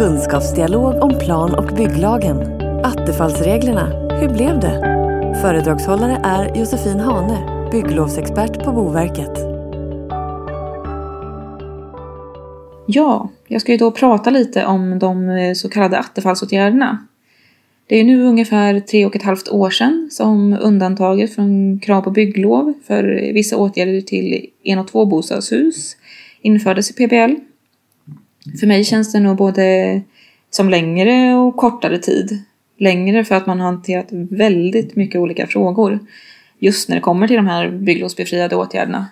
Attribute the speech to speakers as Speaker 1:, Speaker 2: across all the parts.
Speaker 1: Kunskapsdialog om plan och bygglagen. Attefallsreglerna. Hur blev det? Föredragshållare är Josefin Hane, bygglovsexpert på Boverket.
Speaker 2: Ja, jag ska ju då prata lite om de eh, så kallade attefallsåtgärderna. Det är nu ungefär tre och ett halvt år sedan som undantaget från krav på bygglov för vissa åtgärder till en och två bostadshus infördes i PBL. För mig känns det nog både som längre och kortare tid. Längre för att man har hanterat väldigt mycket olika frågor just när det kommer till de här bygglovsbefriade åtgärderna.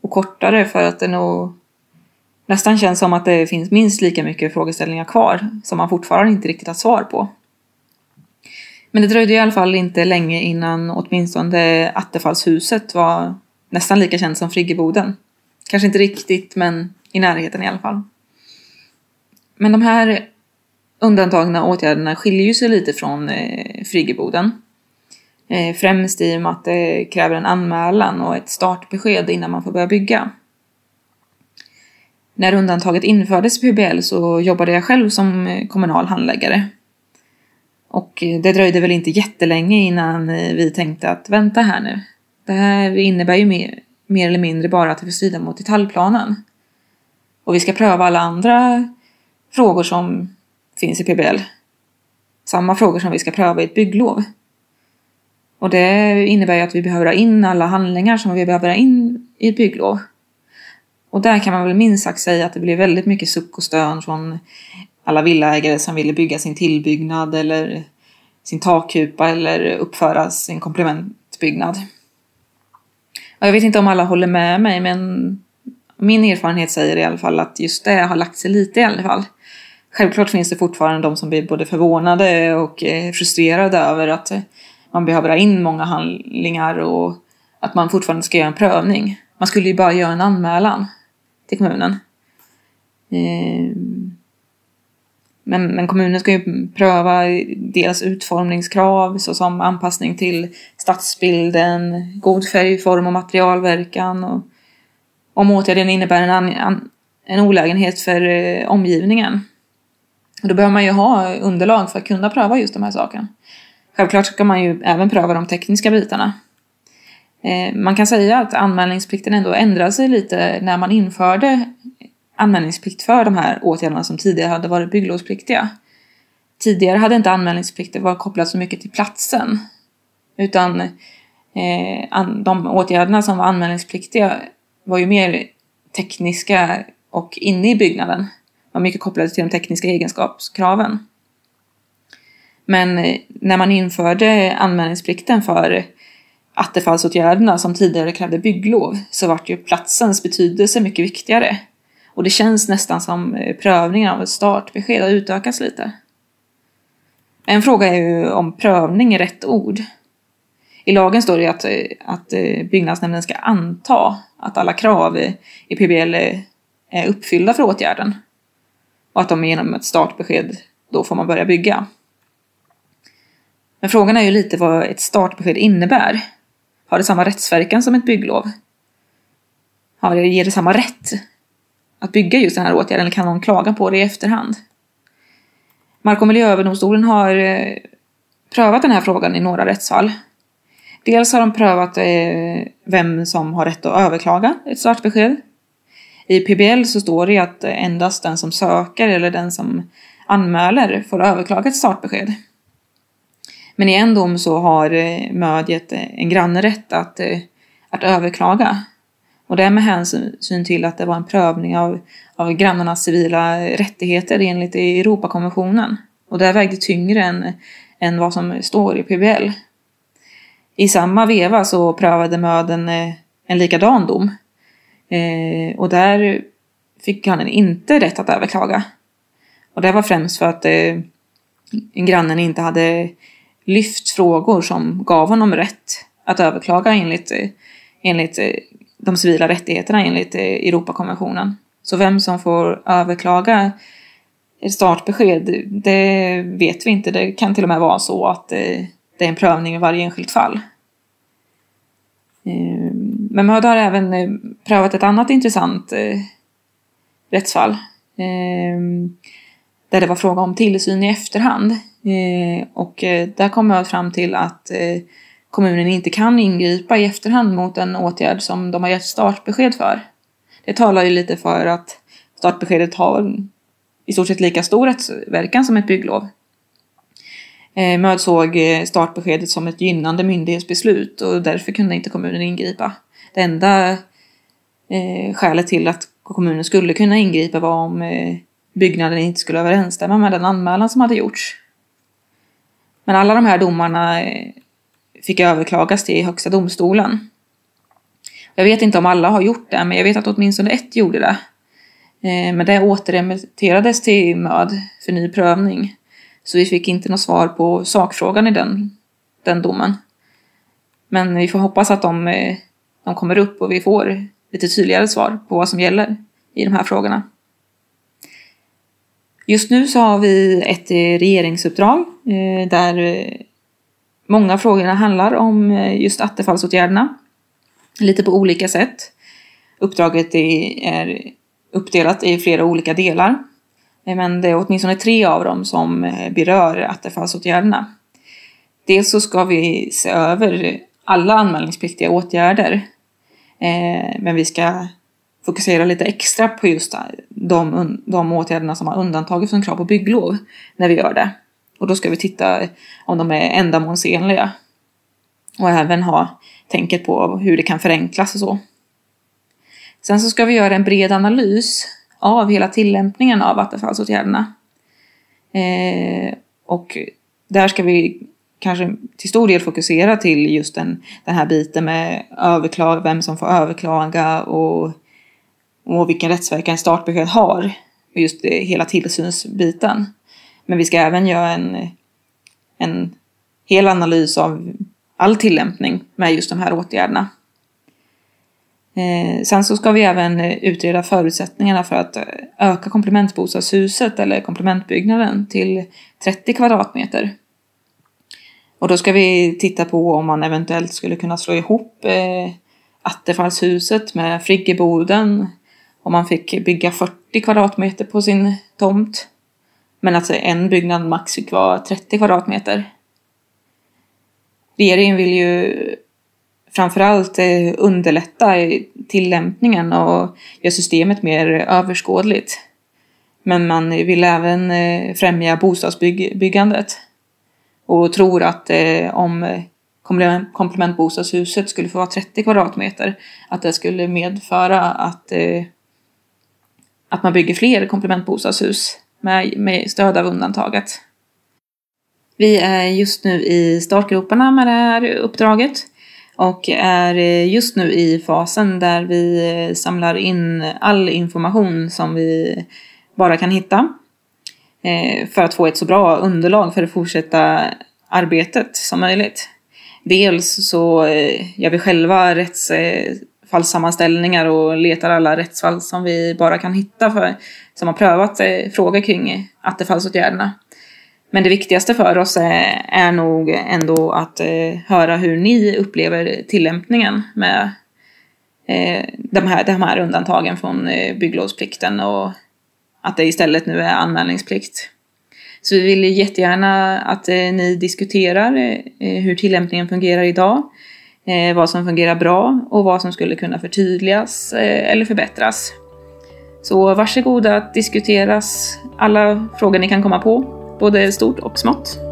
Speaker 2: Och kortare för att det nog nästan känns som att det finns minst lika mycket frågeställningar kvar som man fortfarande inte riktigt har svar på. Men det dröjde i alla fall inte länge innan åtminstone Attefallshuset var nästan lika känt som Friggeboden. Kanske inte riktigt, men i närheten i alla fall. Men de här undantagna åtgärderna skiljer ju sig lite från eh, Friggeboden. Eh, främst i och med att det kräver en anmälan och ett startbesked innan man får börja bygga. När undantaget infördes i PBL så jobbade jag själv som eh, kommunal handläggare. Och eh, det dröjde väl inte jättelänge innan eh, vi tänkte att vänta här nu. Det här innebär ju mer, mer eller mindre bara att det får strida mot detaljplanen. Och vi ska pröva alla andra frågor som finns i PBL. Samma frågor som vi ska pröva i ett bygglov. Och det innebär ju att vi behöver ha in alla handlingar som vi behöver ha in i ett bygglov. Och där kan man väl minst sagt säga att det blir väldigt mycket suck och stön från alla villaägare som ville bygga sin tillbyggnad eller sin takkupa eller uppföra sin komplementbyggnad. Och jag vet inte om alla håller med mig men min erfarenhet säger i alla fall att just det har lagt sig lite i alla fall. Självklart finns det fortfarande de som blir både förvånade och eh, frustrerade över att eh, man behöver ha in många handlingar och att man fortfarande ska göra en prövning. Man skulle ju bara göra en anmälan till kommunen. Eh, men, men kommunen ska ju pröva deras utformningskrav såsom anpassning till stadsbilden, god färgform och materialverkan och om åtgärden innebär en, an, en olägenhet för omgivningen. Då behöver man ju ha underlag för att kunna pröva just de här sakerna. Självklart ska man ju även pröva de tekniska bitarna. Eh, man kan säga att anmälningsplikten ändå ändrade sig lite när man införde anmälningsplikt för de här åtgärderna som tidigare hade varit bygglovspliktiga. Tidigare hade inte anmälningsplikten varit kopplad så mycket till platsen. Utan eh, de åtgärderna som var anmälningspliktiga var ju mer tekniska och inne i byggnaden. Var mycket kopplade till de tekniska egenskapskraven. Men eh, när man införde anmälningsplikten för attefallsåtgärderna som tidigare krävde bygglov så vart ju platsens betydelse mycket viktigare. Och det känns nästan som eh, prövningen av ett startbesked har utökats lite. En fråga är ju om prövning är rätt ord. I lagen står det att, eh, att byggnadsnämnden ska anta att alla krav i PBL är uppfyllda för åtgärden. Och att de genom ett startbesked då får man börja bygga. Men frågan är ju lite vad ett startbesked innebär. Har det samma rättsverkan som ett bygglov? Har det, ger det samma rätt att bygga just den här åtgärden eller kan någon klaga på det i efterhand? Mark och miljööverdomstolen har eh, prövat den här frågan i några rättsfall. Dels har de prövat eh, vem som har rätt att överklaga ett startbesked. I PBL så står det att endast den som söker eller den som anmäler får överklaga ett startbesked. Men i en dom så har eh, MÖD gett eh, en granne rätt att, eh, att överklaga. Och det är med hänsyn till att det var en prövning av, av grannarnas civila rättigheter enligt Europakonventionen. Och det vägde tyngre än, än vad som står i PBL. I samma veva så prövade MÖD en, en likadan dom. Eh, och där fick han inte rätt att överklaga. Och det var främst för att eh, grannen inte hade lyft frågor som gav honom rätt att överklaga enligt, eh, enligt eh, de civila rättigheterna enligt eh, Europakonventionen. Så vem som får överklaga ett startbesked, det vet vi inte. Det kan till och med vara så att det är en prövning i varje enskilt fall. Men Möd har även prövat ett annat intressant eh, rättsfall. Eh, där det var fråga om tillsyn i efterhand. Eh, och eh, där kom jag fram till att eh, kommunen inte kan ingripa i efterhand mot en åtgärd som de har gett startbesked för. Det talar ju lite för att startbeskedet har i stort sett lika stor rättsverkan som ett bygglov. Eh, Möd såg eh, startbeskedet som ett gynnande myndighetsbeslut och därför kunde inte kommunen ingripa. Det enda eh, skälet till att kommunen skulle kunna ingripa var om eh, byggnaden inte skulle överensstämma med den anmälan som hade gjorts. Men alla de här domarna eh, fick överklagas till Högsta domstolen. Jag vet inte om alla har gjort det, men jag vet att åtminstone ett gjorde det. Eh, men det återremitterades till MÖD för ny prövning. Så vi fick inte något svar på sakfrågan i den, den domen. Men vi får hoppas att de, eh, de kommer upp och vi får lite tydligare svar på vad som gäller i de här frågorna. Just nu så har vi ett regeringsuppdrag eh, där eh, många frågorna handlar om eh, just attefallsåtgärderna. Lite på olika sätt. Uppdraget är uppdelat i flera olika delar. Men det är åtminstone tre av dem som berör attefallsåtgärderna. Dels så ska vi se över alla anmälningspliktiga åtgärder. Eh, men vi ska fokusera lite extra på just de, de åtgärderna som har undantagits från krav på bygglov när vi gör det. Och då ska vi titta om de är ändamålsenliga. Och även ha tänket på hur det kan förenklas och så. Sen så ska vi göra en bred analys av hela tillämpningen av vattenfallsåtgärderna. Eh, och där ska vi kanske till stor del fokusera till just den, den här biten med överklag, vem som får överklaga och, och vilken rättsverkan startbesked har. Just det, hela tillsynsbiten. Men vi ska även göra en, en hel analys av all tillämpning med just de här åtgärderna. Eh, sen så ska vi även utreda förutsättningarna för att öka komplementbostadshuset eller komplementbyggnaden till 30 kvadratmeter. Och då ska vi titta på om man eventuellt skulle kunna slå ihop eh, Attefallshuset med Friggeboden. Om man fick bygga 40 kvadratmeter på sin tomt. Men att en byggnad max fick vara 30 kvadratmeter. Regeringen vill ju framförallt eh, underlätta eh, tillämpningen och göra systemet mer överskådligt. Men man vill även eh, främja bostadsbyggandet och tror att eh, om eh, komplementbostadshuset skulle få vara 30 kvadratmeter att det skulle medföra att, eh, att man bygger fler komplementbostadshus med, med stöd av undantaget. Vi är just nu i startgroparna med det här uppdraget och är eh, just nu i fasen där vi samlar in all information som vi bara kan hitta Eh, för att få ett så bra underlag för det fortsätta arbetet som möjligt. Dels så eh, gör vi själva rättsfallssammanställningar och letar alla rättsfall som vi bara kan hitta för, som har prövat eh, frågor kring attefallsåtgärderna. Men det viktigaste för oss är, är nog ändå att eh, höra hur ni upplever tillämpningen med eh, de, här, de här undantagen från eh, bygglovsplikten och att det istället nu är anmälningsplikt. Så vi vill jättegärna att eh, ni diskuterar eh, hur tillämpningen fungerar idag, eh, vad som fungerar bra och vad som skulle kunna förtydligas eller förbättras. Så varsågoda att diskuteras alla frågor ni kan komma på både stort och smått.